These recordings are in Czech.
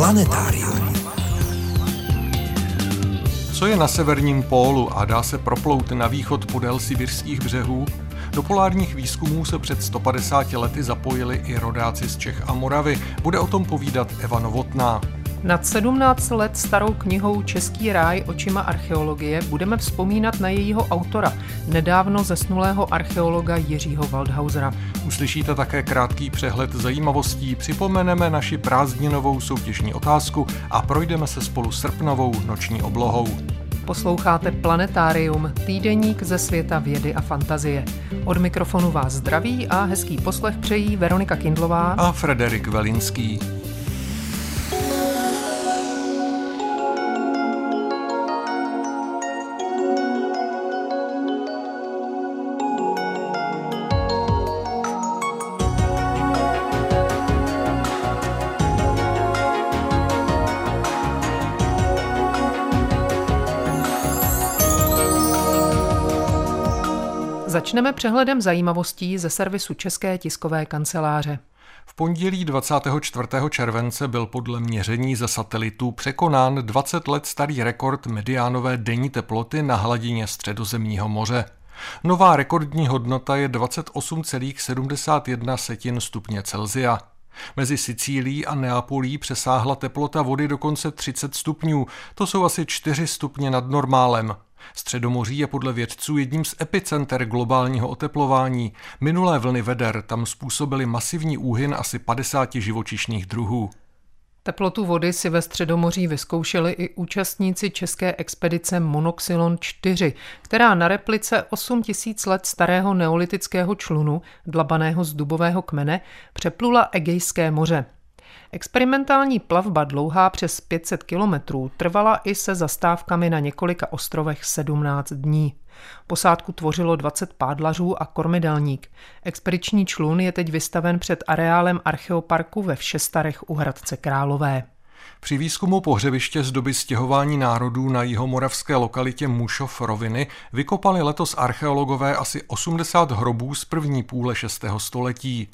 Planetárium. Co je na severním pólu a dá se proplout na východ podél sibirských břehů? Do polárních výzkumů se před 150 lety zapojili i rodáci z Čech a Moravy. Bude o tom povídat Eva Novotná. Nad 17 let starou knihou Český ráj očima archeologie budeme vzpomínat na jejího autora, nedávno zesnulého archeologa Jiřího Waldhausera. Uslyšíte také krátký přehled zajímavostí, připomeneme naši prázdninovou soutěžní otázku a projdeme se spolu srpnovou noční oblohou. Posloucháte Planetárium, týdeník ze světa vědy a fantazie. Od mikrofonu vás zdraví a hezký poslech přejí Veronika Kindlová a Frederik Velinský. Začneme přehledem zajímavostí ze servisu České tiskové kanceláře. V pondělí 24. července byl podle měření ze satelitu překonán 20 let starý rekord mediánové denní teploty na hladině středozemního moře. Nová rekordní hodnota je 28,71 stupně Celzia. Mezi Sicílií a Neapolí přesáhla teplota vody dokonce 30 stupňů, to jsou asi 4 stupně nad normálem. Středomoří je podle vědců jedním z epicenter globálního oteplování. Minulé vlny veder tam způsobily masivní úhyn asi 50 živočišných druhů. Teplotu vody si ve Středomoří vyzkoušeli i účastníci české expedice Monoxylon 4, která na replice 8000 let starého neolitického člunu, dlabaného z dubového kmene, přeplula Egejské moře. Experimentální plavba dlouhá přes 500 kilometrů trvala i se zastávkami na několika ostrovech 17 dní. Posádku tvořilo 20 pádlařů a kormidelník. Expediční člun je teď vystaven před areálem archeoparku ve Všestarech u Hradce Králové. Při výzkumu pohřebiště z doby stěhování národů na jihomoravské lokalitě Mušov roviny vykopali letos archeologové asi 80 hrobů z první půle 6. století.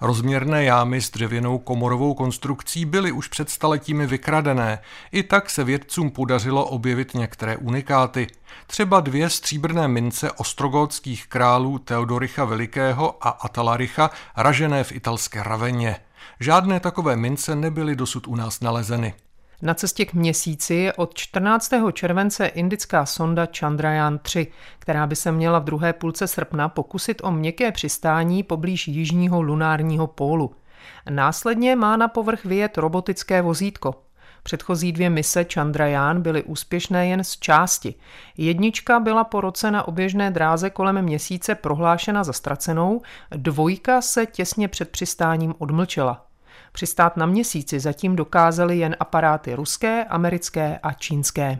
Rozměrné jámy s dřevěnou komorovou konstrukcí byly už před staletími vykradené. I tak se vědcům podařilo objevit některé unikáty. Třeba dvě stříbrné mince ostrogótských králů Teodoricha Velikého a Atalaricha, ražené v italské Raveně. Žádné takové mince nebyly dosud u nás nalezeny. Na cestě k měsíci je od 14. července indická sonda Chandrayaan 3, která by se měla v druhé půlce srpna pokusit o měkké přistání poblíž jižního lunárního pólu. Následně má na povrch vyjet robotické vozítko. Předchozí dvě mise Chandrayaan byly úspěšné jen z části. Jednička byla po roce na oběžné dráze kolem měsíce prohlášena za ztracenou, dvojka se těsně před přistáním odmlčela. Přistát na měsíci zatím dokázaly jen aparáty ruské, americké a čínské.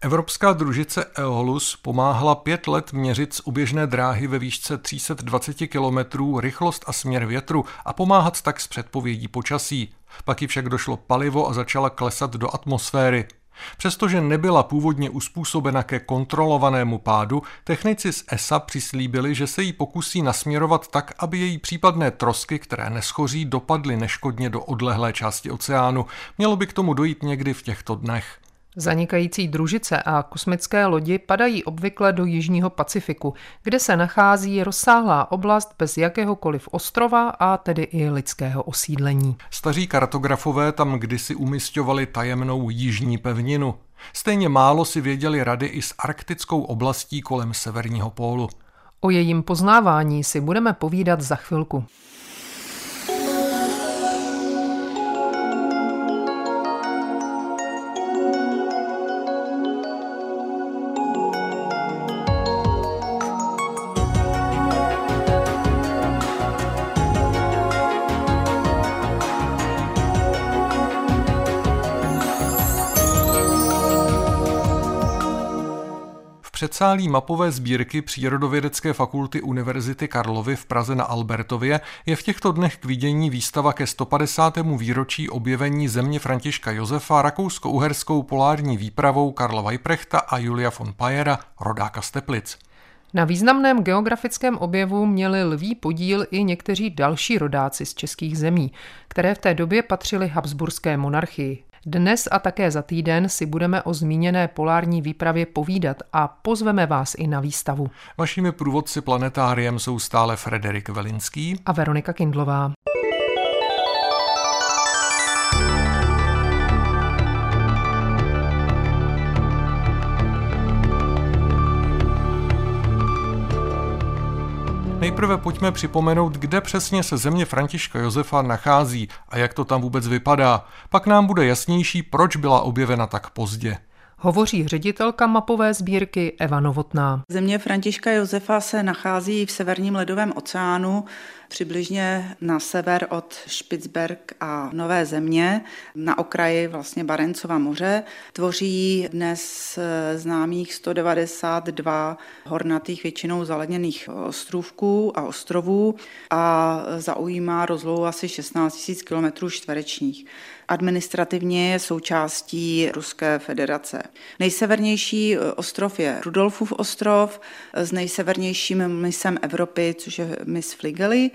Evropská družice Eolus pomáhala pět let měřit z oběžné dráhy ve výšce 320 km rychlost a směr větru a pomáhat tak s předpovědí počasí. Pak ji však došlo palivo a začala klesat do atmosféry. Přestože nebyla původně uspůsobena ke kontrolovanému pádu, technici z ESA přislíbili, že se jí pokusí nasměrovat tak, aby její případné trosky, které neschoří, dopadly neškodně do odlehlé části oceánu. Mělo by k tomu dojít někdy v těchto dnech. Zanikající družice a kosmické lodi padají obvykle do Jižního Pacifiku, kde se nachází rozsáhlá oblast bez jakéhokoliv ostrova a tedy i lidského osídlení. Staří kartografové tam kdysi umistovali tajemnou jižní pevninu. Stejně málo si věděli rady i s arktickou oblastí kolem severního pólu. O jejím poznávání si budeme povídat za chvilku. Předsálí mapové sbírky Přírodovědecké fakulty Univerzity Karlovy v Praze na Albertově je v těchto dnech k vidění výstava ke 150. výročí objevení země Františka Josefa rakousko-uherskou polární výpravou Karla Weiprechta a Julia von Pajera, rodáka z Teplic. Na významném geografickém objevu měli lví podíl i někteří další rodáci z českých zemí, které v té době patřily Habsburské monarchii. Dnes a také za týden si budeme o zmíněné polární výpravě povídat a pozveme vás i na výstavu. Vašimi průvodci planetáriem jsou stále Frederik Velinský a Veronika Kindlová. Nejprve pojďme připomenout, kde přesně se země Františka Josefa nachází a jak to tam vůbec vypadá. Pak nám bude jasnější, proč byla objevena tak pozdě. Hovoří ředitelka mapové sbírky Eva Novotná. Země Františka Josefa se nachází v severním ledovém oceánu, přibližně na sever od Špicberg a Nové země, na okraji vlastně Barencova moře. Tvoří dnes známých 192 hornatých většinou zaledněných ostrůvků a ostrovů a zaujímá rozlohu asi 16 000 km čtverečních. Administrativně je součástí Ruské federace. Nejsevernější ostrov je Rudolfův ostrov s nejsevernějším misem Evropy, což je mis Fligely.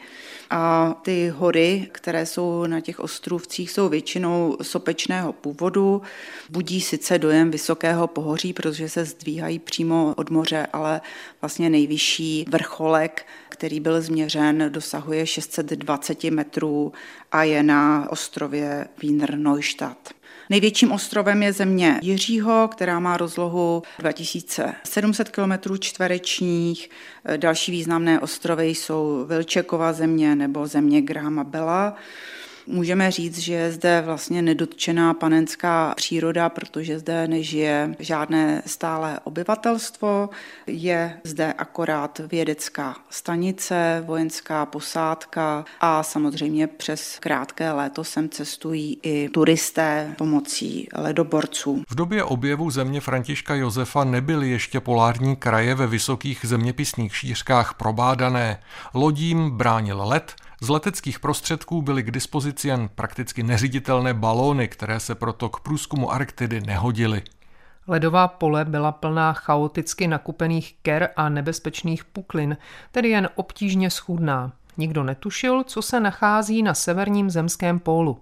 A ty hory, které jsou na těch ostrovcích, jsou většinou sopečného původu. Budí sice dojem vysokého pohoří, protože se zdvíhají přímo od moře, ale vlastně nejvyšší vrcholek, který byl změřen, dosahuje 620 metrů a je na ostrově Wiener Neustadt. Největším ostrovem je země Jiřího, která má rozlohu 2700 km čtverečních. Další významné ostrovy jsou Vilčekova země nebo země Grahama Bela. Můžeme říct, že je zde vlastně nedotčená panenská příroda, protože zde nežije žádné stále obyvatelstvo. Je zde akorát vědecká stanice, vojenská posádka a samozřejmě přes krátké léto sem cestují i turisté pomocí ledoborců. V době objevu země Františka Josefa nebyly ještě polární kraje ve vysokých zeměpisných šířkách probádané. Lodím bránil led, z leteckých prostředků byly k dispozici jen prakticky neřiditelné balóny, které se proto k průzkumu Arktidy nehodily. Ledová pole byla plná chaoticky nakupených ker a nebezpečných puklin, tedy jen obtížně schůdná. Nikdo netušil, co se nachází na severním zemském pólu.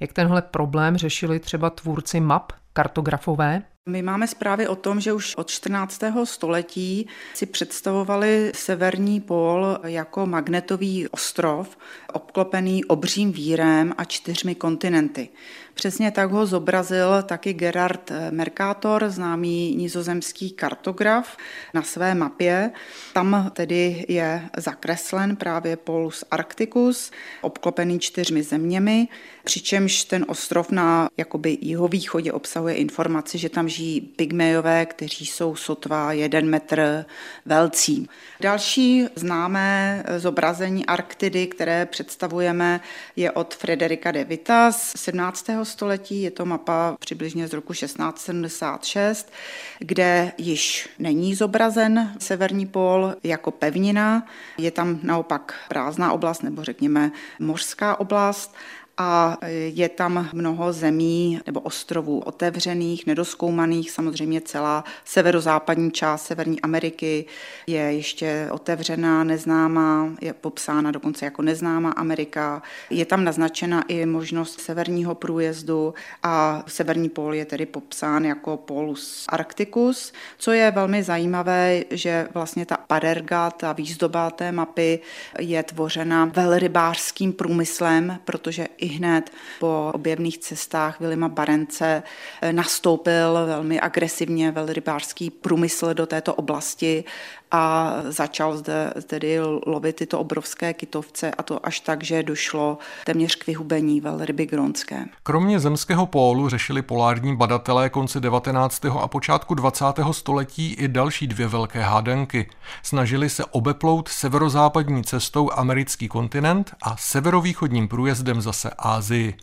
Jak tenhle problém řešili třeba tvůrci map, kartografové? My máme zprávy o tom, že už od 14. století si představovali severní pól jako magnetový ostrov, obklopený obřím vírem a čtyřmi kontinenty. Přesně tak ho zobrazil taky Gerard Mercator, známý nizozemský kartograf, na své mapě. Tam tedy je zakreslen právě Polus Arcticus, obklopený čtyřmi zeměmi, přičemž ten ostrov na jakoby jihovýchodě obsahuje informaci, že tam žijí pygmejové, kteří jsou sotva jeden metr velcí. Další známé zobrazení Arktidy, které představujeme, je od Frederika de Vita z 17. století. Je to mapa přibližně z roku 1676, kde již není zobrazen severní pól jako pevnina. Je tam naopak prázdná oblast, nebo řekněme mořská oblast a je tam mnoho zemí nebo ostrovů otevřených, nedoskoumaných. Samozřejmě celá severozápadní část Severní Ameriky je ještě otevřená, neznámá, je popsána dokonce jako neznámá Amerika. Je tam naznačena i možnost severního průjezdu a severní pól je tedy popsán jako Polus Arcticus, co je velmi zajímavé, že vlastně ta paderga, ta výzdoba té mapy je tvořena velrybářským průmyslem, protože i hned po objevných cestách Vilima Barence eh, nastoupil velmi agresivně velrybářský průmysl do této oblasti a začal zde tedy lovit tyto obrovské kytovce a to až tak, že došlo téměř k vyhubení velryby gronské. Kromě zemského pólu řešili polární badatelé konce 19. a počátku 20. století i další dvě velké hádanky. Snažili se obeplout severozápadní cestou americký kontinent a severovýchodním průjezdem zase Ázii.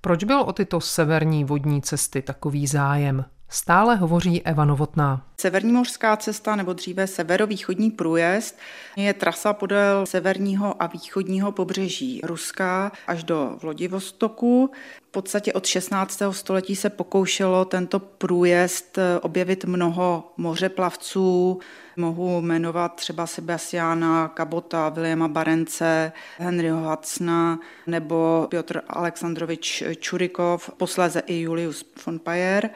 Proč byl o tyto severní vodní cesty takový zájem? Stále hovoří Eva Novotná. Severní mořská cesta nebo dříve severovýchodní průjezd je trasa podél severního a východního pobřeží Ruska až do Vlodivostoku. Podstatě od 16. století se pokoušelo tento průjezd objevit mnoho mořeplavců, Mohu jmenovat třeba Sebastiana Kabota, Williama Barence, Henryho Hudsona nebo Piotr Aleksandrovič Čurikov, posléze i Julius von Payer.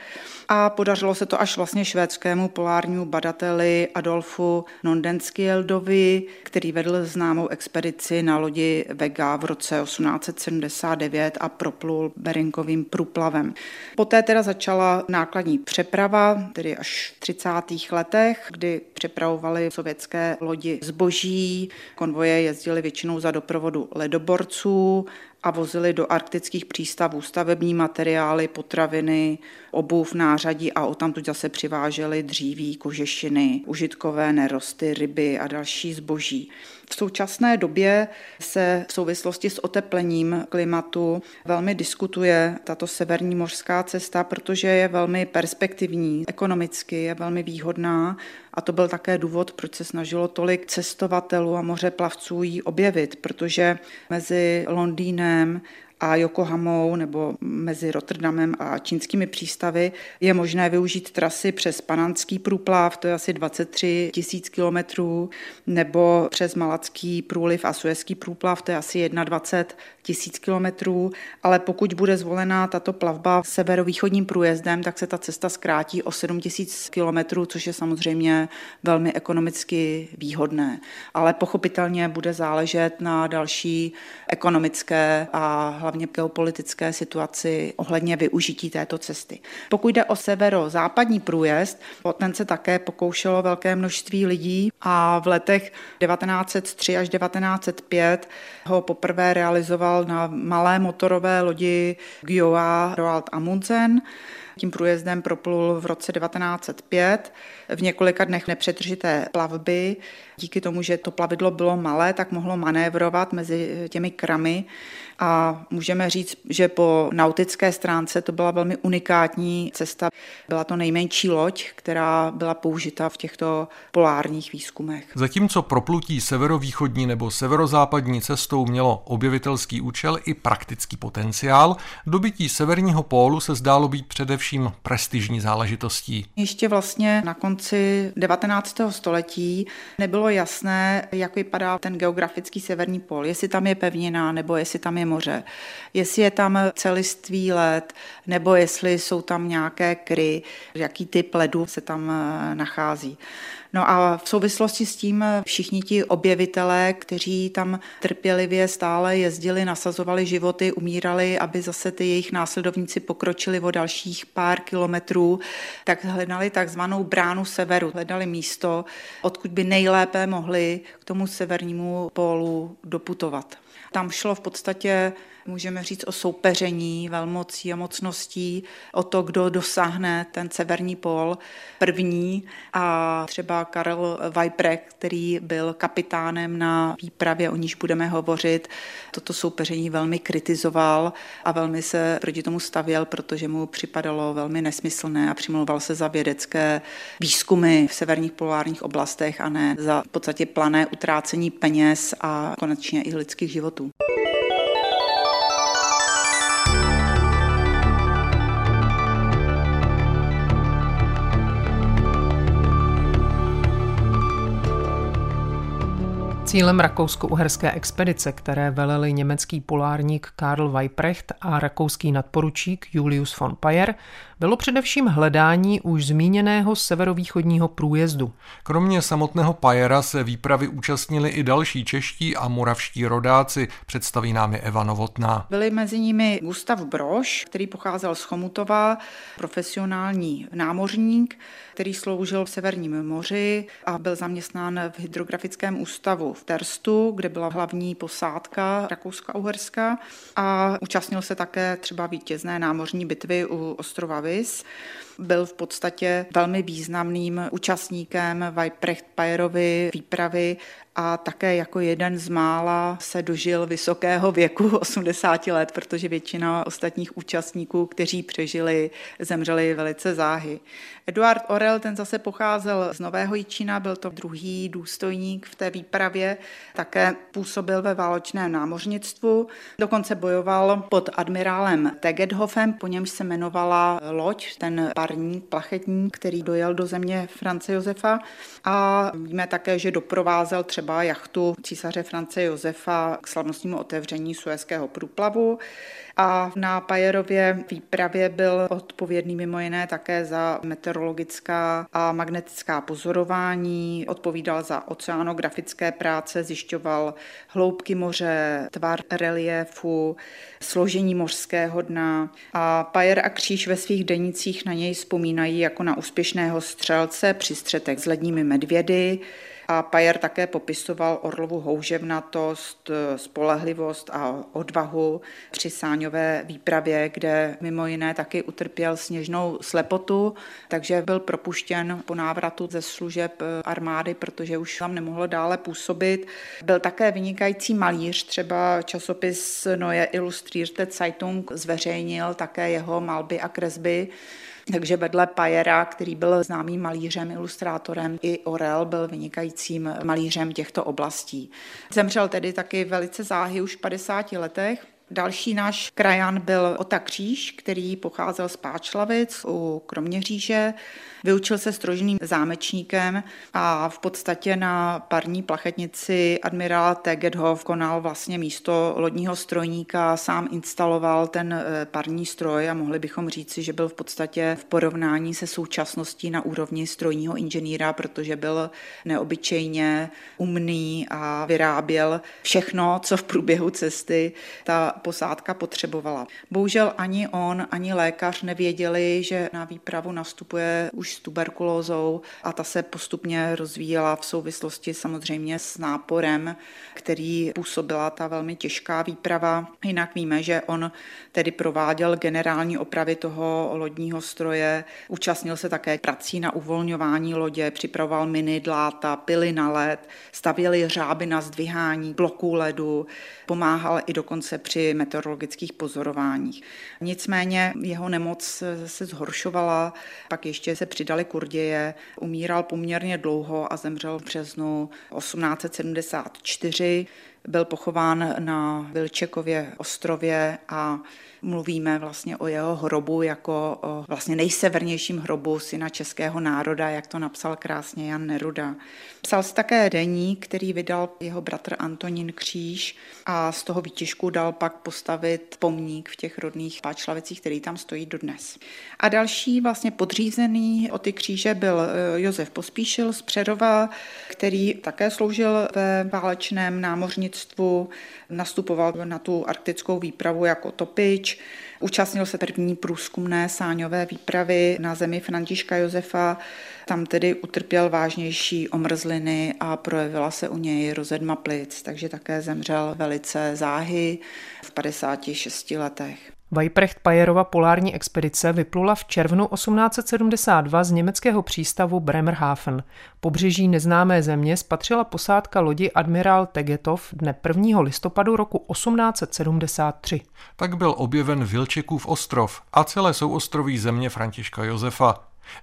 A podařilo se to až vlastně švédskému polárnímu badateli Adolfu Nondenskieldovi, který vedl známou expedici na lodi Vega v roce 1879 a proplul Berinkovým průplavem. Poté teda začala nákladní přeprava, tedy až v 30. letech, kdy přepravovali sovětské lodi zboží, konvoje jezdily většinou za doprovodu ledoborců a vozili do arktických přístavů stavební materiály, potraviny, obuv, nářadí a odtamtud zase přiváželi dříví, kožešiny, užitkové nerosty, ryby a další zboží. V současné době se v souvislosti s oteplením klimatu velmi diskutuje tato severní mořská cesta, protože je velmi perspektivní, ekonomicky je velmi výhodná a to byl také důvod, proč se snažilo tolik cestovatelů a mořeplavců ji objevit, protože mezi Londýnem a Yokohamou nebo mezi Rotterdamem a čínskými přístavy je možné využít trasy přes Pananský průplav, to je asi 23 tisíc kilometrů, nebo přes Malacký průliv a Suezký průplav, to je asi 21 tisíc kilometrů, ale pokud bude zvolená tato plavba severovýchodním průjezdem, tak se ta cesta zkrátí o 7 tisíc kilometrů, což je samozřejmě velmi ekonomicky výhodné. Ale pochopitelně bude záležet na další ekonomické a hlavně geopolitické situaci ohledně využití této cesty. Pokud jde o severozápadní průjezd, o ten se také pokoušelo velké množství lidí a v letech 1903 až 1905 ho poprvé realizoval na malé motorové lodi Gioa Roald Amundsen. Tím průjezdem proplul v roce 1905 v několika dnech nepřetržité plavby. Díky tomu, že to plavidlo bylo malé, tak mohlo manévrovat mezi těmi kramy a můžeme říct, že po nautické stránce to byla velmi unikátní cesta. Byla to nejmenší loď, která byla použita v těchto polárních výzkumech. Zatímco proplutí severovýchodní nebo severozápadní cestou mělo objevitelský účel i praktický potenciál, dobytí severního pólu se zdálo být především prestižní záležitostí. Ještě vlastně na konci 19. století nebylo jasné, jak vypadá ten geografický severní pól, jestli tam je pevnina nebo jestli tam je moře, jestli je tam celistvý led, nebo jestli jsou tam nějaké kry, jaký typ ledu se tam eh, nachází. No a v souvislosti s tím všichni ti objevitelé, kteří tam trpělivě stále jezdili, nasazovali životy, umírali, aby zase ty jejich následovníci pokročili o dalších pár kilometrů, tak hledali takzvanou bránu severu, hledali místo, odkud by nejlépe mohli k tomu severnímu pólu doputovat. Tam šlo v podstatě můžeme říct o soupeření velmocí a mocností, o to, kdo dosáhne ten severní pól první a třeba Karel Vajprek, který byl kapitánem na výpravě, o níž budeme hovořit, toto soupeření velmi kritizoval a velmi se proti tomu stavěl, protože mu připadalo velmi nesmyslné a přimlouval se za vědecké výzkumy v severních polárních oblastech a ne za v podstatě plané utrácení peněz a konečně i lidských životů. Cílem rakousko-uherské expedice, které veleli německý polárník Karl Weiprecht a rakouský nadporučík Julius von Payer, bylo především hledání už zmíněného severovýchodního průjezdu. Kromě samotného Pajera se výpravy účastnili i další čeští a moravští rodáci, představí nám je Eva Novotná. Byli mezi nimi Gustav Broš, který pocházel z Chomutova, profesionální námořník, který sloužil v Severním moři a byl zaměstnán v hydrografickém ústavu v Terstu, kde byla hlavní posádka Rakouska-Uherska a účastnil se také třeba vítězné námořní bitvy u ostrova hours Byl v podstatě velmi významným účastníkem Vajprecht Pajerovy výpravy a také jako jeden z mála se dožil vysokého věku 80 let, protože většina ostatních účastníků, kteří přežili, zemřeli velice záhy. Eduard Orel, ten zase pocházel z Nového Jičína, byl to druhý důstojník v té výpravě, také působil ve válečném námořnictvu, dokonce bojoval pod admirálem Tegedhofem, po němž se jmenovala loď, ten parník, plachetník, který dojel do země France Josefa. A víme také, že doprovázel třeba jachtu císaře France Josefa k slavnostnímu otevření Suezského průplavu a na Pajerově výpravě byl odpovědný mimo jiné také za meteorologická a magnetická pozorování, odpovídal za oceanografické práce, zjišťoval hloubky moře, tvar reliéfu, složení mořského dna a Pajer a Kříž ve svých denicích na něj vzpomínají jako na úspěšného střelce při střetech s ledními medvědy, a Pajer také popisoval Orlovu houževnatost, spolehlivost a odvahu při sáňové výpravě, kde mimo jiné taky utrpěl sněžnou slepotu, takže byl propuštěn po návratu ze služeb armády, protože už tam nemohlo dále působit. Byl také vynikající malíř, třeba časopis Neue Illustrierte Zeitung zveřejnil také jeho malby a kresby. Takže vedle Pajera, který byl známým malířem, ilustrátorem, i Orel byl vynikajícím malířem těchto oblastí. Zemřel tedy taky velice záhy už v 50 letech. Další náš krajan byl Ota Kříž, který pocházel z Páčlavic u Kroměříže. Vyučil se strožným zámečníkem a v podstatě na parní plachetnici admirál Tegedhoff konal vlastně místo lodního strojníka, sám instaloval ten eh, parní stroj a mohli bychom říci, že byl v podstatě v porovnání se současností na úrovni strojního inženýra, protože byl neobyčejně umný a vyráběl všechno, co v průběhu cesty ta posádka potřebovala. Bohužel ani on, ani lékař nevěděli, že na výpravu nastupuje už s tuberkulózou a ta se postupně rozvíjela v souvislosti samozřejmě s náporem, který působila ta velmi těžká výprava. Jinak víme, že on tedy prováděl generální opravy toho lodního stroje, účastnil se také prací na uvolňování lodě, připravoval miny, dláta, pily na led, stavěli řáby na zdvihání bloků ledu, pomáhal i dokonce při meteorologických pozorováních. Nicméně jeho nemoc se zhoršovala, pak ještě se přidali kurděje, umíral poměrně dlouho a zemřel v březnu 1874. Byl pochován na Vilčekově ostrově a mluvíme vlastně o jeho hrobu jako o vlastně nejsevernějším hrobu syna českého národa, jak to napsal krásně Jan Neruda. Psal si také deník, který vydal jeho bratr Antonín Kříž a z toho výtěžku dal pak postavit pomník v těch rodných Páčlavicích, který tam stojí dodnes. A další vlastně podřízený o ty kříže byl eh, Josef Pospíšil z Přerova, který také sloužil ve válečném námořnictvu, nastupoval na tu arktickou výpravu jako topič, Účastnil se první průzkumné sáňové výpravy na zemi Františka Josefa. Tam tedy utrpěl vážnější omrzliny a projevila se u něj rozedma plic, takže také zemřel velice záhy v 56 letech. Vajprecht Pajerova polární expedice vyplula v červnu 1872 z německého přístavu Bremerhaven. Pobřeží neznámé země spatřila posádka lodi admirál Tegetov dne 1. listopadu roku 1873. Tak byl objeven Vilčekův ostrov a celé souostroví země Františka Josefa.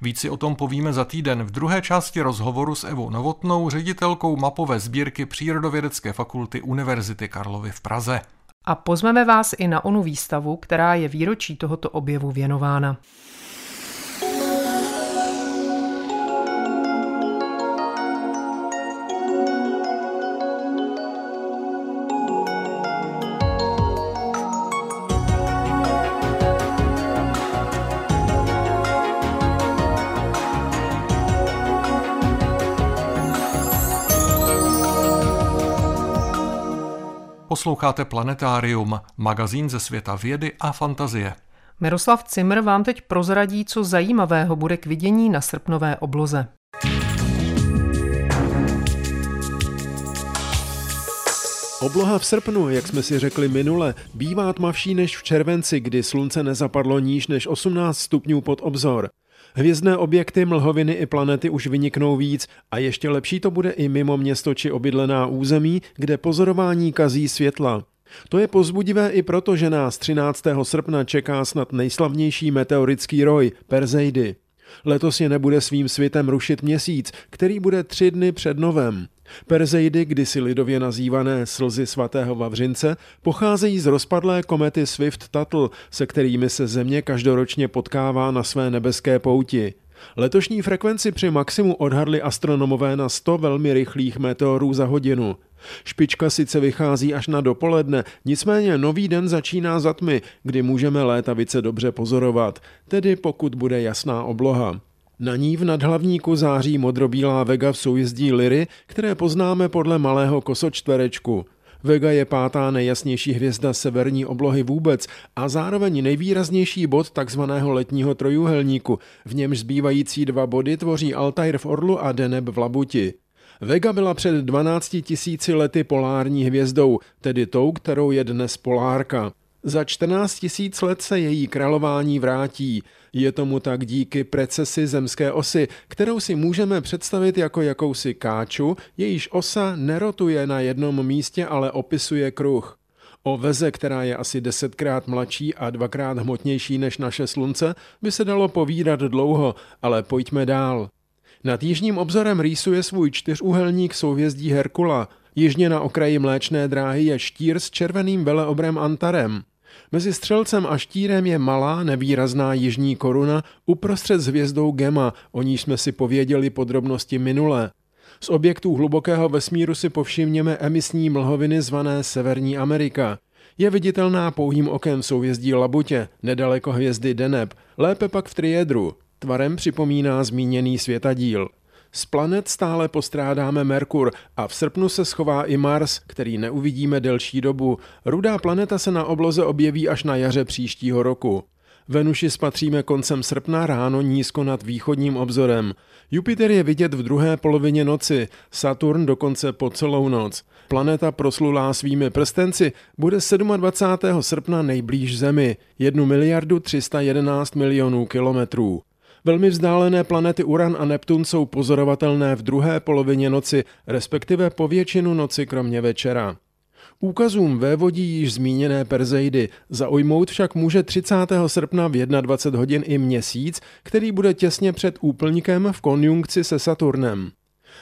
Víc si o tom povíme za týden v druhé části rozhovoru s Evou Novotnou, ředitelkou mapové sbírky Přírodovědecké fakulty Univerzity Karlovy v Praze. A pozveme vás i na onu výstavu, která je výročí tohoto objevu věnována. Posloucháte Planetárium, magazín ze světa vědy a fantazie. Miroslav Cimr vám teď prozradí, co zajímavého bude k vidění na srpnové obloze. Obloha v srpnu, jak jsme si řekli minule, bývá tmavší než v červenci, kdy slunce nezapadlo níž než 18 stupňů pod obzor. Hvězdné objekty, mlhoviny i planety už vyniknou víc a ještě lepší to bude i mimo město či obydlená území, kde pozorování kazí světla. To je pozbudivé i proto, že nás 13. srpna čeká snad nejslavnější meteorický roj Perseidy. Letos je nebude svým světem rušit měsíc, který bude tři dny před novem. Perseidy, kdysi lidově nazývané slzy svatého Vavřince, pocházejí z rozpadlé komety Swift-Tuttle, se kterými se Země každoročně potkává na své nebeské pouti. Letošní frekvenci při maximu odhadli astronomové na 100 velmi rychlých meteorů za hodinu. Špička sice vychází až na dopoledne, nicméně nový den začíná za tmy, kdy můžeme létavice dobře pozorovat, tedy pokud bude jasná obloha. Na ní v nadhlavníku září modrobílá Vega v soujezdí Liry, které poznáme podle malého kosočtverečku. Vega je pátá nejjasnější hvězda severní oblohy vůbec a zároveň nejvýraznější bod takzvaného letního trojuhelníku, v němž zbývající dva body tvoří Altair v Orlu a Deneb v Labuti. Vega byla před 12 tisíci lety polární hvězdou, tedy tou, kterou je dnes polárka. Za 14 tisíc let se její králování vrátí. Je tomu tak díky precesi zemské osy, kterou si můžeme představit jako jakousi káču, jejíž osa nerotuje na jednom místě, ale opisuje kruh. O veze, která je asi desetkrát mladší a dvakrát hmotnější než naše slunce, by se dalo povídat dlouho, ale pojďme dál. Nad jižním obzorem rýsuje svůj čtyřúhelník souhvězdí Herkula. Jižně na okraji mléčné dráhy je štír s červeným veleobrem Antarem. Mezi střelcem a štírem je malá, nevýrazná jižní koruna uprostřed s hvězdou Gema, o níž jsme si pověděli podrobnosti minule. Z objektů hlubokého vesmíru si povšimněme emisní mlhoviny zvané Severní Amerika. Je viditelná pouhým okem souhvězdí Labutě, nedaleko hvězdy Deneb, lépe pak v triedru. Tvarem připomíná zmíněný světadíl. Z planet stále postrádáme Merkur a v srpnu se schová i Mars, který neuvidíme delší dobu. Rudá planeta se na obloze objeví až na jaře příštího roku. Venuši spatříme koncem srpna ráno nízko nad východním obzorem. Jupiter je vidět v druhé polovině noci, Saturn dokonce po celou noc. Planeta proslulá svými prstenci bude 27. srpna nejblíž Zemi, 1 miliardu 311 milionů kilometrů. Velmi vzdálené planety Uran a Neptun jsou pozorovatelné v druhé polovině noci, respektive po většinu noci kromě večera. Úkazům vévodí již zmíněné Perzeidy, zaujmout však může 30. srpna v 21 hodin i měsíc, který bude těsně před úplníkem v konjunkci se Saturnem.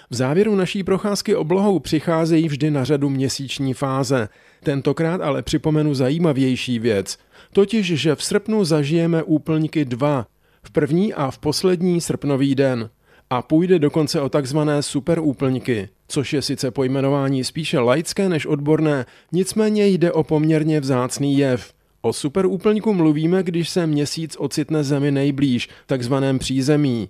V závěru naší procházky oblohou přicházejí vždy na řadu měsíční fáze. Tentokrát ale připomenu zajímavější věc, totiž, že v srpnu zažijeme úplníky dva, v první a v poslední srpnový den. A půjde dokonce o takzvané superúplňky, což je sice pojmenování spíše laické než odborné, nicméně jde o poměrně vzácný jev. O superúplňku mluvíme, když se měsíc ocitne Zemi nejblíž, takzvaném přízemí.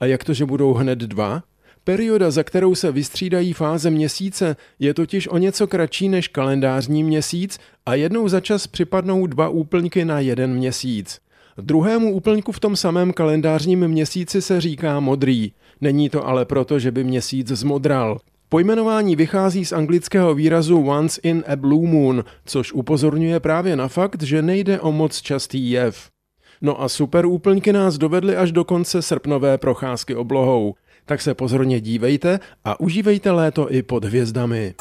A jak to, že budou hned dva? Perioda, za kterou se vystřídají fáze měsíce, je totiž o něco kratší než kalendářní měsíc a jednou za čas připadnou dva úplňky na jeden měsíc. Druhému úplňku v tom samém kalendářním měsíci se říká modrý. Není to ale proto, že by měsíc zmodral. Pojmenování vychází z anglického výrazu once in a blue moon, což upozorňuje právě na fakt, že nejde o moc častý jev. No a super úplňky nás dovedly až do konce srpnové procházky oblohou. Tak se pozorně dívejte a užívejte léto i pod hvězdami.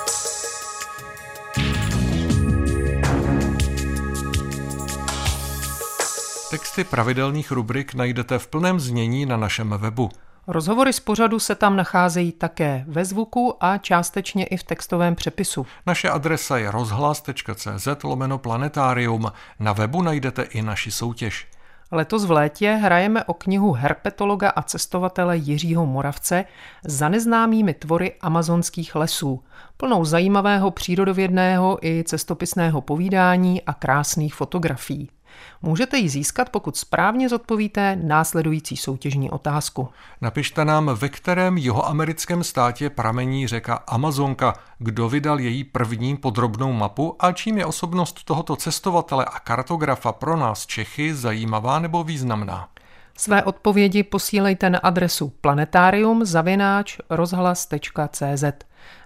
Texty pravidelných rubrik najdete v plném znění na našem webu. Rozhovory z pořadu se tam nacházejí také ve zvuku a částečně i v textovém přepisu. Naše adresa je rozhlas.cz lomeno planetarium. Na webu najdete i naši soutěž. Letos v létě hrajeme o knihu herpetologa a cestovatele Jiřího Moravce za neznámými tvory amazonských lesů, plnou zajímavého přírodovědného i cestopisného povídání a krásných fotografií. Můžete ji získat, pokud správně zodpovíte následující soutěžní otázku. Napište nám, ve kterém jihoamerickém státě pramení řeka Amazonka, kdo vydal její první podrobnou mapu a čím je osobnost tohoto cestovatele a kartografa pro nás Čechy zajímavá nebo významná. Své odpovědi posílejte na adresu planetarium rozhlas.cz.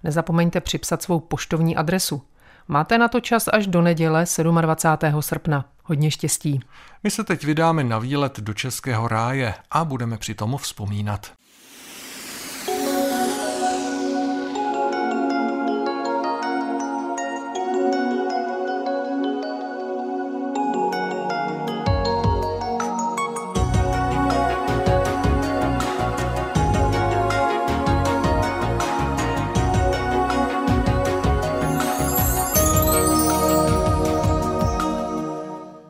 Nezapomeňte připsat svou poštovní adresu. Máte na to čas až do neděle 27. srpna. Hodně štěstí. My se teď vydáme na výlet do Českého ráje a budeme při tomu vzpomínat.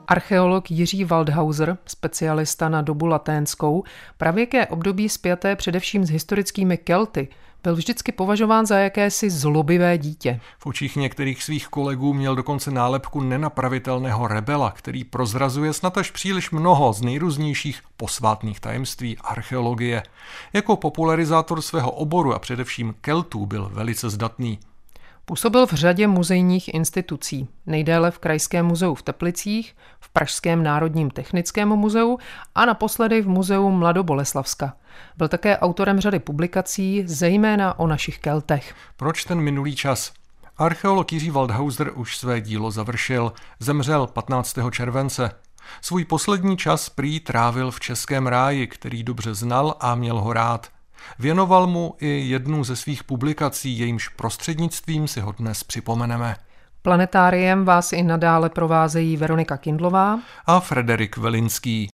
Archeolog Jiří Waldhauser, specialista na dobu laténskou, pravěké období spjaté především s historickými Kelty, byl vždycky považován za jakési zlobivé dítě. V očích některých svých kolegů měl dokonce nálepku nenapravitelného rebela, který prozrazuje snad až příliš mnoho z nejrůznějších posvátných tajemství archeologie. Jako popularizátor svého oboru a především Keltů byl velice zdatný. Působil v řadě muzejních institucí, nejdéle v Krajském muzeu v Teplicích, v Pražském národním technickém muzeu a naposledy v muzeu Mladoboleslavska. Byl také autorem řady publikací, zejména o našich Keltech. Proč ten minulý čas? Archeolog Jiří Waldhauser už své dílo završil. Zemřel 15. července. Svůj poslední čas prý trávil v Českém ráji, který dobře znal a měl ho rád. Věnoval mu i jednu ze svých publikací, jejímž prostřednictvím si ho dnes připomeneme. Planetáriem vás i nadále provázejí Veronika Kindlová a Frederik Velinský.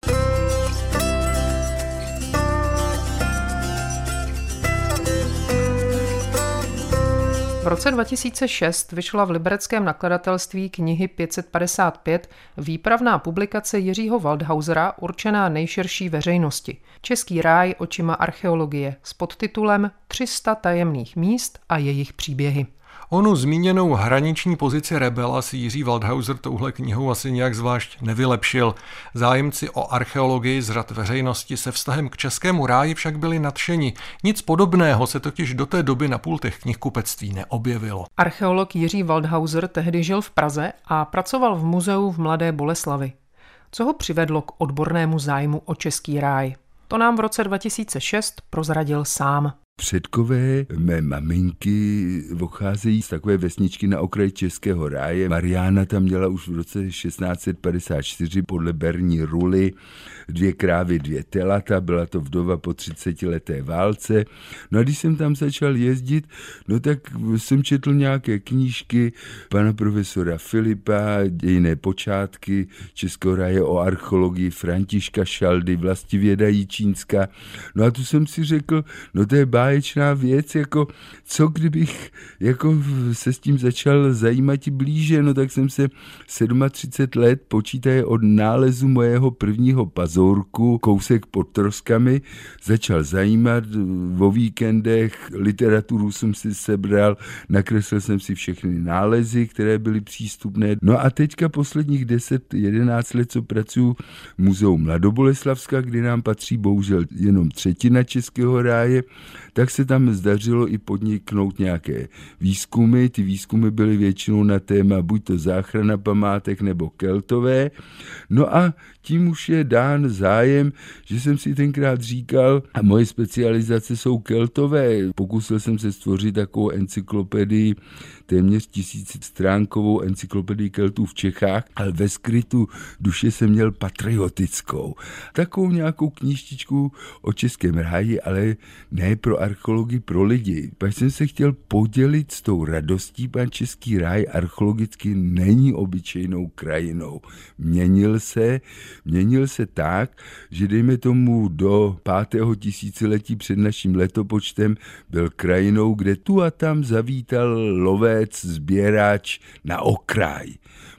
V roce 2006 vyšla v libereckém nakladatelství knihy 555 výpravná publikace Jiřího Waldhausera určená nejširší veřejnosti. Český ráj očima archeologie s podtitulem 300 tajemných míst a jejich příběhy. Onu zmíněnou hraniční pozici rebela si Jiří Waldhauser touhle knihou asi nějak zvlášť nevylepšil. Zájemci o archeologii z řad veřejnosti se vztahem k českému ráji však byli nadšeni. Nic podobného se totiž do té doby na pultech knihkupectví neobjevilo. Archeolog Jiří Waldhauser tehdy žil v Praze a pracoval v muzeu v Mladé Boleslavi. Co ho přivedlo k odbornému zájmu o český ráj? To nám v roce 2006 prozradil sám. Předkové mé maminky pocházejí z takové vesničky na okraji Českého ráje. Mariana tam měla už v roce 1654 podle Berní Ruly dvě krávy, dvě telata, byla to vdova po 30 leté válce. No a když jsem tam začal jezdit, no tak jsem četl nějaké knížky pana profesora Filipa, jiné počátky Českého ráje o archeologii Františka Šaldy, vlastivěda Jíčínska. No a tu jsem si řekl, no to je báječná věc, jako co kdybych jako se s tím začal zajímat blíže, no tak jsem se 37 let počítaje od nálezu mojeho prvního pazourku, kousek pod troskami, začal zajímat o víkendech, literaturu jsem si sebral, nakreslil jsem si všechny nálezy, které byly přístupné. No a teďka posledních 10-11 let, co pracuji v muzeu Mladoboleslavska, kde nám patří bohužel jenom třetina Českého ráje, tak se tam zdařilo i podniknout nějaké výzkumy. Ty výzkumy byly většinou na téma buď to záchrana památek nebo keltové. No a tím už je dán zájem, že jsem si tenkrát říkal, a moje specializace jsou keltové. Pokusil jsem se stvořit takovou encyklopedii, téměř tisíc stránkovou encyklopedii keltů v Čechách, ale ve skrytu duše jsem měl patriotickou. Takovou nějakou knížtičku o českém ráji, ale ne pro archeologii, pro lidi. Pak jsem se chtěl podělit s tou radostí, pan Český ráj archeologicky není obyčejnou krajinou. Měnil se, měnil se tak, že dejme tomu do pátého tisíciletí před naším letopočtem byl krajinou, kde tu a tam zavítal lovec, sběrač na okraj.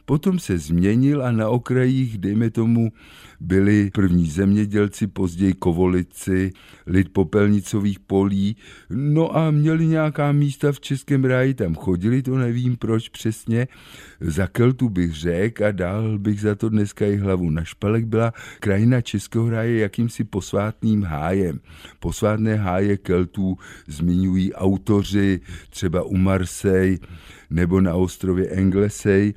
Potom se změnil a na okrajích, dejme tomu, byli první zemědělci, později kovolici, lid popelnicových polí, no a měli nějaká místa v Českém ráji, tam chodili, to nevím proč přesně, za Keltu bych řekl a dal bych za to dneska i hlavu. Na špalek byla krajina Českého ráje jakýmsi posvátným hájem. Posvátné háje Keltů zmiňují autoři, třeba u Marsej nebo na ostrově Englesej,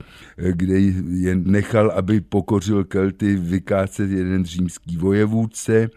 kde je nechal, aby pokořil Kelty, vykácel 21 římský vojevůdce,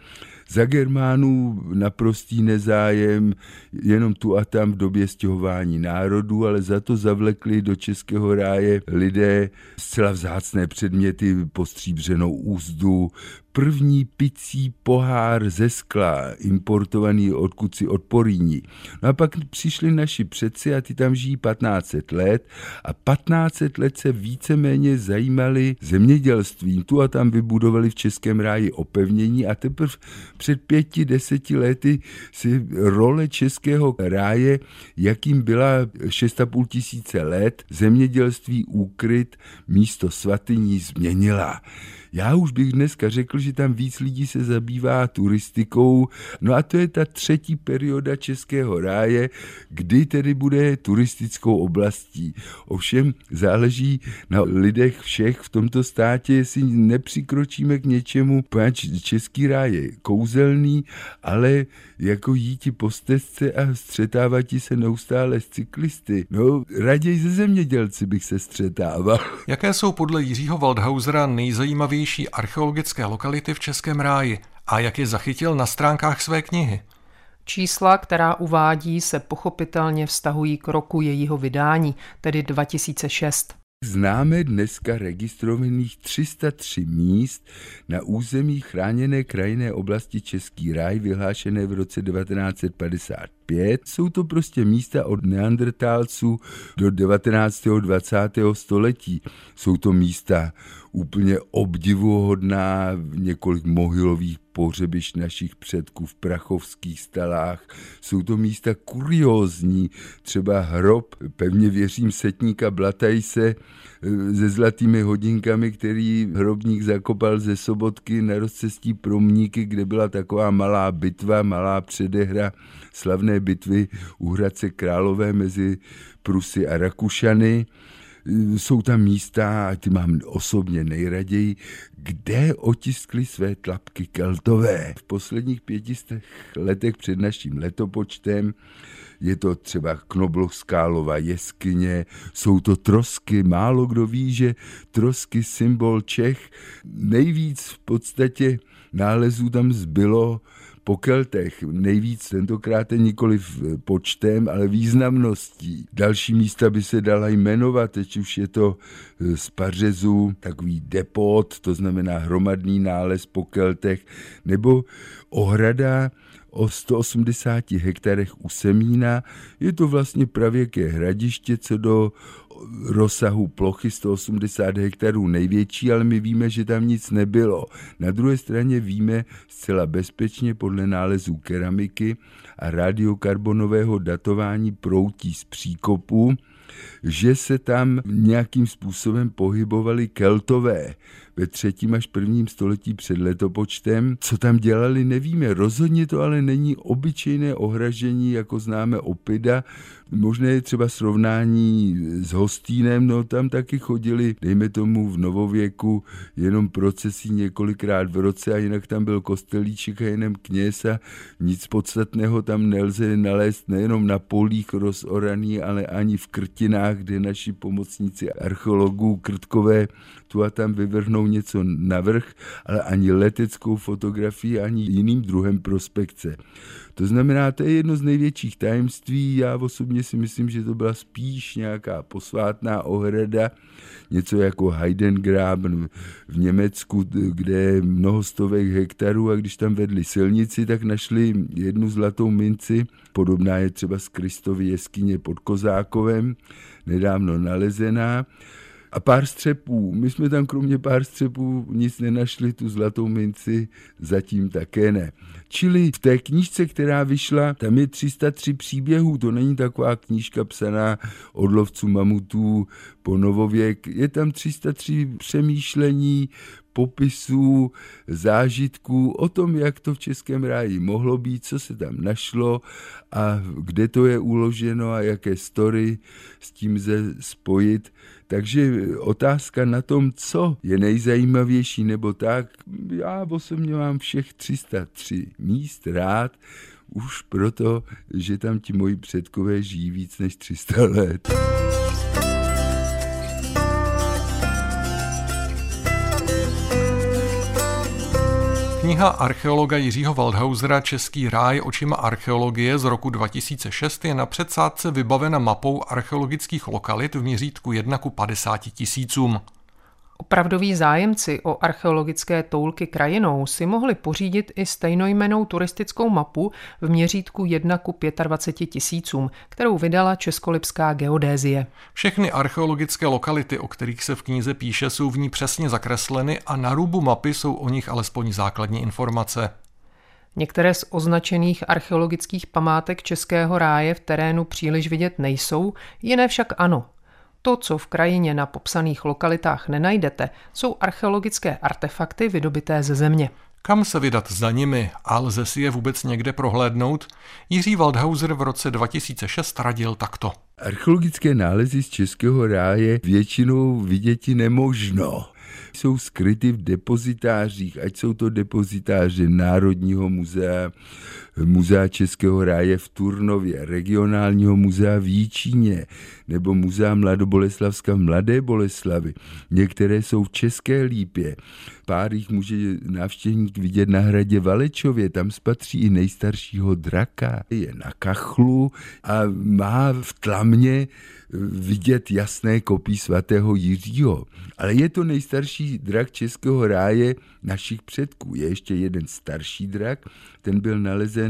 za Germánů naprostý nezájem, jenom tu a tam v době stěhování národů, ale za to zavlekli do českého ráje lidé zcela vzácné předměty, postříbřenou úzdu, první picí pohár ze skla, importovaný odkud si od Poríní. No a pak přišli naši předci a ty tam žijí 1500 let a 1500 let se víceméně zajímali zemědělstvím. Tu a tam vybudovali v Českém ráji opevnění a teprve před pěti, deseti lety si role Českého ráje, jakým byla 6,5 tisíce let, zemědělství úkryt místo svatyní změnila. Já už bych dneska řekl, že tam víc lidí se zabývá turistikou, no a to je ta třetí perioda Českého ráje, kdy tedy bude turistickou oblastí. Ovšem záleží na lidech všech v tomto státě, jestli nepřikročíme k něčemu, poněvadž Český ráj je kouzelný, ale jako jíti po stezce a střetávat se neustále s cyklisty. No, raději ze zemědělci bych se střetával. Jaké jsou podle Jiřího Waldhausera nejzajímavější archeologické lokality v Českém ráji a jak je zachytil na stránkách své knihy? Čísla, která uvádí, se pochopitelně vztahují k roku jejího vydání, tedy 2006. Známe dneska registrovaných 303 míst na území chráněné krajinné oblasti Český ráj vyhlášené v roce 1955. Jsou to prostě místa od neandrtálců do 19. 20. století. Jsou to místa úplně obdivuhodná, několik mohylových pohřebišť našich předků v prachovských stalách. Jsou to místa kuriózní, třeba hrob, pevně věřím, setníka Blatajse eh, se zlatými hodinkami, který hrobník zakopal ze sobotky na rozcestí Promníky, kde byla taková malá bitva, malá předehra slavné bitvy u Hradce Králové mezi Prusy a Rakušany jsou tam místa, a ty mám osobně nejraději, kde otiskli své tlapky keltové. V posledních pětistech letech před naším letopočtem je to třeba Knoblochskálova jeskyně, jsou to trosky, málo kdo ví, že trosky symbol Čech, nejvíc v podstatě nálezů tam zbylo po Keltech. Nejvíc tentokrát nikoli počtem, ale významností. Další místa by se dala jmenovat, teď už je to e, z Pařezu takový depot, to znamená hromadný nález po Keltech, nebo ohrada o 180 hektarech u Semína. Je to vlastně pravěké hradiště, co do rozsahu plochy 180 hektarů největší, ale my víme, že tam nic nebylo. Na druhé straně víme zcela bezpečně podle nálezů keramiky a radiokarbonového datování proutí z příkopu, že se tam nějakým způsobem pohybovali keltové ve třetím až prvním století před letopočtem. Co tam dělali, nevíme. Rozhodně to ale není obyčejné ohražení, jako známe opida. Možné je třeba srovnání s Hostínem, no tam taky chodili, dejme tomu v novověku, jenom procesí několikrát v roce a jinak tam byl kostelíček a jenom kněz a nic podstatného tam nelze nalézt nejenom na polích rozoraný, ale ani v krtinách, kde naši pomocníci archeologů krtkové tu a tam vyvrhnou něco navrh, ale ani leteckou fotografii, ani jiným druhem prospekce. To znamená, to je jedno z největších tajemství. Já osobně si myslím, že to byla spíš nějaká posvátná ohrada, něco jako Heidengraben v Německu, kde je mnoho stovek hektarů a když tam vedli silnici, tak našli jednu zlatou minci, podobná je třeba z Kristovy jeskyně pod Kozákovem, nedávno nalezená a pár střepů. My jsme tam kromě pár střepů nic nenašli, tu zlatou minci zatím také ne. Čili v té knížce, která vyšla, tam je 303 příběhů, to není taková knížka psaná od lovců mamutů po novověk, je tam 303 přemýšlení, popisů, zážitků o tom, jak to v Českém ráji mohlo být, co se tam našlo a kde to je uloženo a jaké story s tím lze spojit. Takže otázka na tom, co je nejzajímavější nebo tak, já osobně mám všech 303 míst rád, už proto, že tam ti moji předkové žijí víc než 300 let. Kniha archeologa Jiřího Waldhausera Český ráj očima archeologie z roku 2006 je na předsádce vybavena mapou archeologických lokalit v měřítku 1 ku 50 tisícům. Opravdoví zájemci o archeologické toulky krajinou si mohli pořídit i stejnojmenou turistickou mapu v měřítku 1 ku 25 tisícům, kterou vydala Českolipská geodézie. Všechny archeologické lokality, o kterých se v knize píše, jsou v ní přesně zakresleny a na rubu mapy jsou o nich alespoň základní informace. Některé z označených archeologických památek Českého ráje v terénu příliš vidět nejsou, jiné však ano. To, co v krajině na popsaných lokalitách nenajdete, jsou archeologické artefakty vydobité ze země. Kam se vydat za nimi a lze si je vůbec někde prohlédnout? Jiří Waldhauser v roce 2006 radil takto. Archeologické nálezy z Českého ráje většinou viděti nemožno jsou skryty v depozitářích, ať jsou to depozitáře Národního muzea, Muzea Českého ráje v Turnově, regionálního muzea v Jíčíně nebo muzea Mladoboleslavska v Mladé Boleslavi. Některé jsou v České Lípě. Pár jich může návštěvník vidět na hradě Valečově, tam spatří i nejstaršího draka. Je na kachlu a má v tlamě vidět jasné kopí svatého Jiřího. Ale je to nejstarší drak Českého ráje našich předků. Je ještě jeden starší drak, ten byl nalezen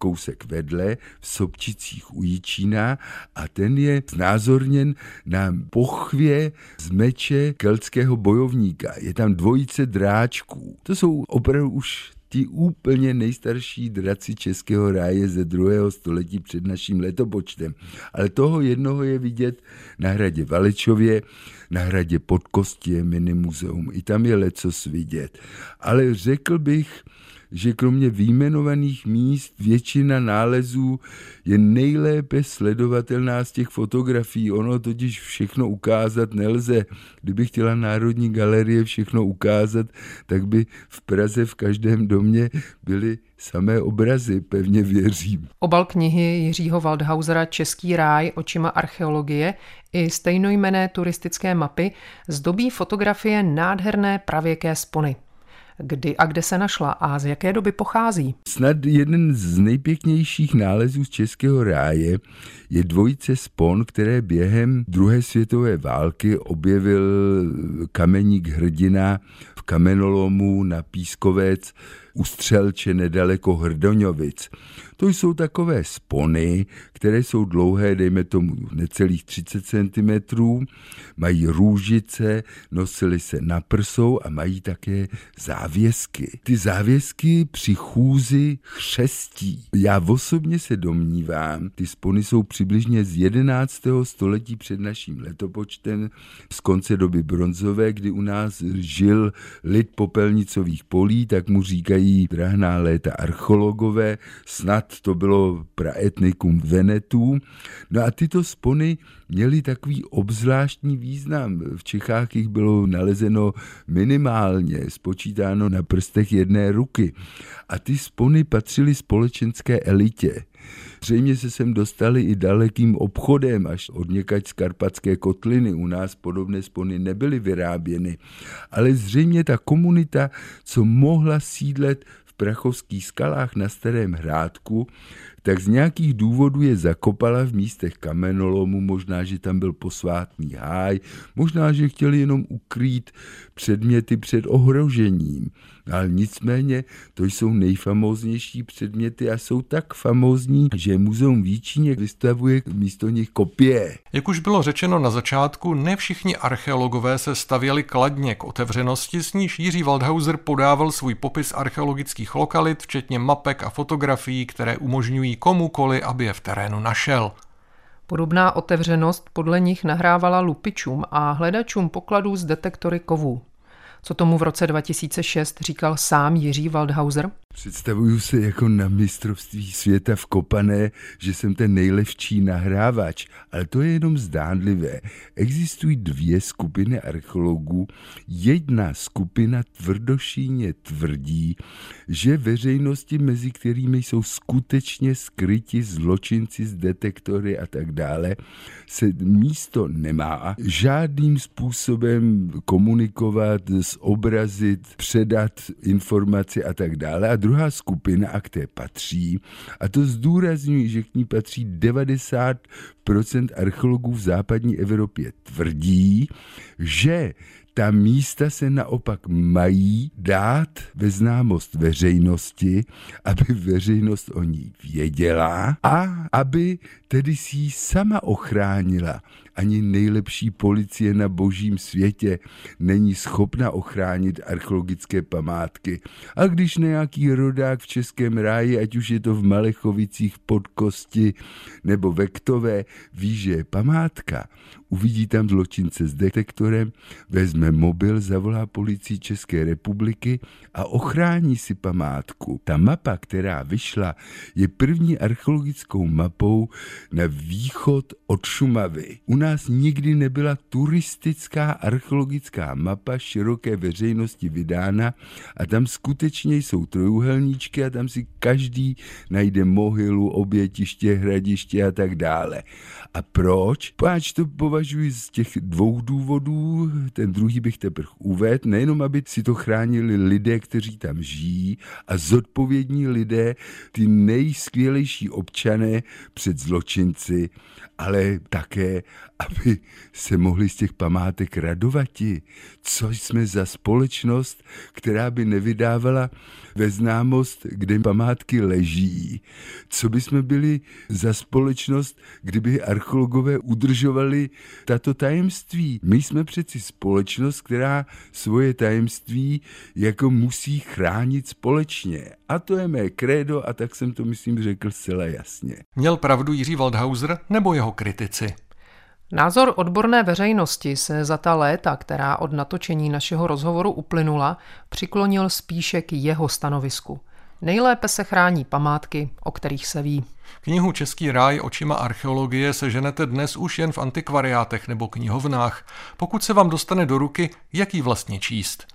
kousek vedle v Sobčicích u Jičína a ten je znázorněn na pochvě z meče keltského bojovníka. Je tam dvojice dráčků. To jsou opravdu už ti úplně nejstarší draci Českého ráje ze druhého století před naším letopočtem. Ale toho jednoho je vidět na hradě Valečově, na hradě pod Kostě, mini muzeum. I tam je lecos vidět. Ale řekl bych, že kromě výjmenovaných míst většina nálezů je nejlépe sledovatelná z těch fotografií. Ono totiž všechno ukázat nelze. Kdyby chtěla Národní galerie všechno ukázat, tak by v Praze v každém domě byly samé obrazy, pevně věřím. Obal knihy Jiřího Waldhausera Český ráj očima archeologie i stejnojmené turistické mapy zdobí fotografie nádherné pravěké spony kdy a kde se našla a z jaké doby pochází. Snad jeden z nejpěknějších nálezů z Českého ráje je dvojice spon, které během druhé světové války objevil kameník hrdina v kamenolomu na Pískovec u Střelče nedaleko Hrdoňovic. To jsou takové spony, které jsou dlouhé, dejme tomu necelých 30 cm, mají růžice, nosily se na prsou a mají také závěsky. Ty závěsky při chůzi chřestí. Já osobně se domnívám, ty spony jsou přibližně z 11. století před naším letopočtem, z konce doby bronzové, kdy u nás žil lid popelnicových polí, tak mu říkají drahná léta archeologové, snad to bylo praetnikum Venetů. No a tyto spony měly takový obzvláštní význam. V Čechách jich bylo nalezeno minimálně, spočítáno na prstech jedné ruky. A ty spony patřily společenské elitě. Zřejmě se sem dostali i dalekým obchodem až od někač z Karpatské kotliny. U nás podobné spony nebyly vyráběny. Ale zřejmě ta komunita, co mohla sídlet prachovských skalách na Starém hrádku, tak z nějakých důvodů je zakopala v místech kamenolomu, možná, že tam byl posvátný háj, možná, že chtěli jenom ukrýt předměty před ohrožením. Ale nicméně to jsou nejfamóznější předměty a jsou tak famózní, že Muzeum Výčině vystavuje místo nich kopie. Jak už bylo řečeno na začátku, ne všichni archeologové se stavěli kladně k otevřenosti, s níž Jiří Waldhauser podával svůj popis archeologických lokalit, včetně mapek a fotografií, které umožňují komukoli, aby je v terénu našel. Podobná otevřenost podle nich nahrávala lupičům a hledačům pokladů z detektory kovů. Co tomu v roce 2006 říkal sám Jiří Waldhauser? Představuju se jako na mistrovství světa v Kopané, že jsem ten nejlepší nahrávač, ale to je jenom zdánlivé. Existují dvě skupiny archeologů. Jedna skupina tvrdošíně tvrdí, že veřejnosti, mezi kterými jsou skutečně skryti zločinci z detektory a tak dále, se místo nemá žádným způsobem komunikovat, zobrazit, předat informaci a tak dále. A druhá skupina, a k té patří, a to zdůrazňuji, že k ní patří 90% archeologů v západní Evropě, tvrdí, že ta místa se naopak mají dát ve známost veřejnosti, aby veřejnost o ní věděla a aby tedy si ji sama ochránila. Ani nejlepší policie na božím světě není schopna ochránit archeologické památky. A když nějaký rodák v Českém ráji, ať už je to v Malechovicích pod Kosti nebo Vektové, ví, že je památka, uvidí tam zločince s detektorem, vezme mobil, zavolá policii České republiky a ochrání si památku. Ta mapa, která vyšla, je první archeologickou mapou na východ od Šumavy. U nás nikdy nebyla turistická archeologická mapa široké veřejnosti vydána a tam skutečně jsou trojuhelníčky a tam si každý najde mohylu, obětiště, hradiště a tak dále. A proč? Páč to považuji z těch dvou důvodů, ten druhý bych teprve uvedl, nejenom aby si to chránili lidé, kteří tam žijí a zodpovědní lidé, ty nejskvělejší občané před zločinci, ale také, aby se mohli z těch památek radovati. Co jsme za společnost, která by nevydávala ve známost, kde památky leží. Co by jsme byli za společnost, kdyby archeologové udržovali tato tajemství. My jsme přeci společnost, která svoje tajemství jako musí chránit společně. A to je mé krédo a tak jsem to, myslím, řekl zcela jasně. Měl pravdu Jiří Waldhauser nebo jeho kritici? Názor odborné veřejnosti se za ta léta, která od natočení našeho rozhovoru uplynula, přiklonil spíše k jeho stanovisku. Nejlépe se chrání památky, o kterých se ví. Knihu Český ráj očima archeologie se ženete dnes už jen v antikvariátech nebo knihovnách. Pokud se vám dostane do ruky, jak ji vlastně číst?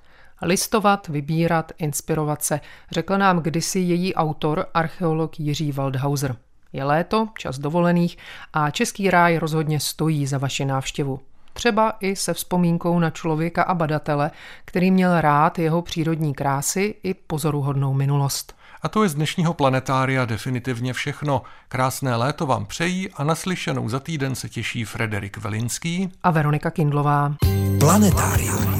Listovat, vybírat, inspirovat se, řekl nám kdysi její autor, archeolog Jiří Waldhauser. Je léto, čas dovolených a Český ráj rozhodně stojí za vaši návštěvu. Třeba i se vzpomínkou na člověka a badatele, který měl rád jeho přírodní krásy i pozoruhodnou minulost. A to je z dnešního planetária definitivně všechno. Krásné léto vám přejí a naslyšenou za týden se těší Frederik Velinský a Veronika Kindlová. Planetárium.